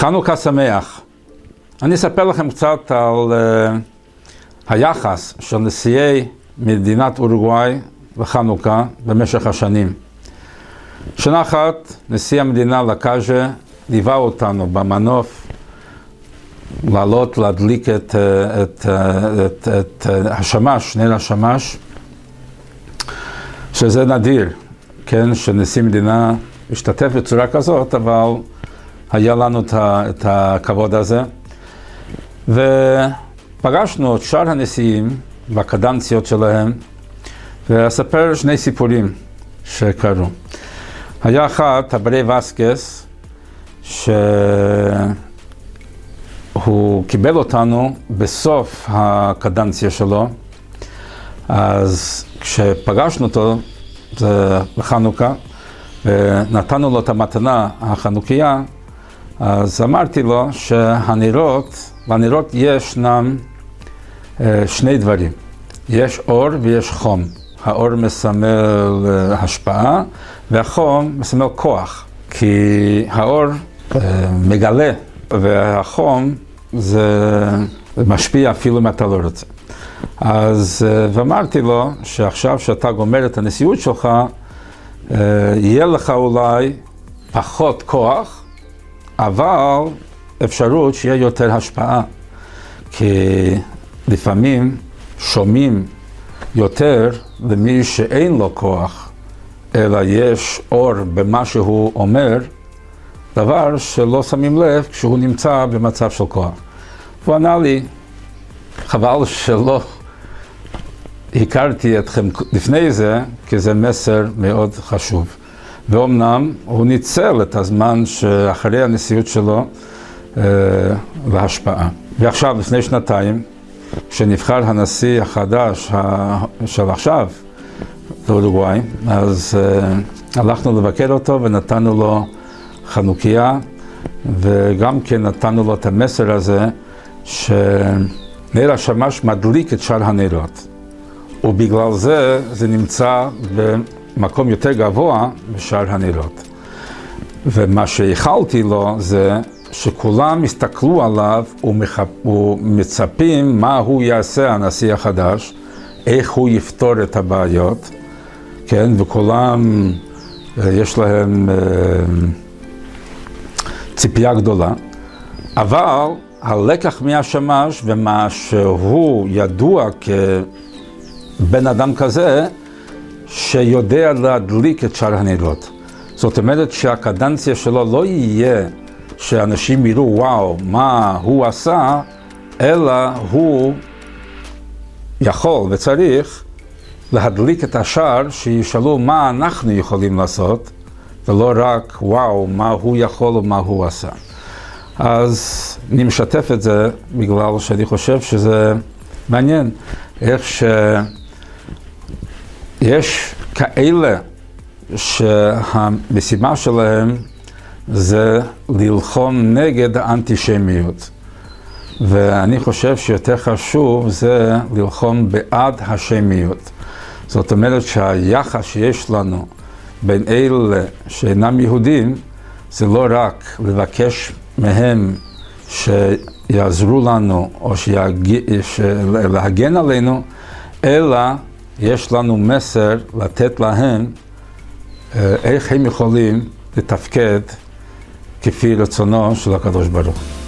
חנוכה שמח. אני אספר לכם קצת על uh, היחס של נשיאי מדינת אורוגוואי לחנוכה במשך השנים. שנה אחת נשיא המדינה לקאז'ה ליווה אותנו במנוף לעלות להדליק את, אה, את, אה, את, את, את השמש, נר השמש, שזה נדיר, כן, שנשיא מדינה משתתף בצורה כזאת, אבל היה לנו את הכבוד הזה. ופגשנו את שאר הנשיאים בקדנציות שלהם, ואספר שני סיפורים שקרו. היה אחד, הברי וסקס, שהוא קיבל אותנו בסוף הקדנציה שלו, אז כשפגשנו אותו, זה בחנוכה, ונתנו לו את המתנה, החנוכיה, אז אמרתי לו שהנרות, בנרות ישנם אה, שני דברים, יש אור ויש חום. האור מסמל אה, השפעה והחום מסמל כוח, כי האור אה, מגלה והחום זה משפיע אפילו אם אתה לא רוצה. אז, ואמרתי לו שעכשיו שאתה גומר את הנשיאות שלך, יהיה לך אולי פחות כוח, אבל אפשרות שיהיה יותר השפעה, כי לפעמים שומעים יותר למי שאין לו כוח, אלא יש אור במה שהוא אומר, דבר שלא שמים לב כשהוא נמצא במצב של כוח. הוא ענה לי, חבל שלא הכרתי אתכם לפני זה, כי זה מסר מאוד חשוב. ואומנם הוא ניצל את הזמן שאחרי הנשיאות שלו אה, להשפעה. ועכשיו, לפני שנתיים, כשנבחר הנשיא החדש של עכשיו, לאורוגוואי, אז אה, הלכנו לבקר אותו ונתנו לו חנוכיה, וגם כן נתנו לו את המסר הזה, שנר השמש מדליק את שאר הנרות. ובגלל זה זה נמצא מקום יותר גבוה בשאר הנרות. ומה שאיחלתי לו זה שכולם יסתכלו עליו ומחפ... ומצפים מה הוא יעשה, הנשיא החדש, איך הוא יפתור את הבעיות, כן, וכולם, אה, יש להם אה, ציפייה גדולה, אבל הלקח מהשמש ומה שהוא ידוע כבן אדם כזה, שיודע להדליק את שאר הנרות. זאת אומרת שהקדנציה שלו לא יהיה שאנשים יראו וואו, מה הוא עשה, אלא הוא יכול וצריך להדליק את השאר, שישאלו מה אנחנו יכולים לעשות, ולא רק וואו, מה הוא יכול ומה הוא עשה. אז אני משתף את זה בגלל שאני חושב שזה מעניין, איך ש... יש כאלה שהמשימה שלהם זה ללחום נגד האנטישמיות. ואני חושב שיותר חשוב זה ללחום בעד השמיות. זאת אומרת שהיחס שיש לנו בין אלה שאינם יהודים, זה לא רק לבקש מהם שיעזרו לנו או שיג... להגן עלינו, אלא יש לנו מסר לתת להם אה, איך הם יכולים לתפקד כפי רצונו של הקדוש ברוך הוא.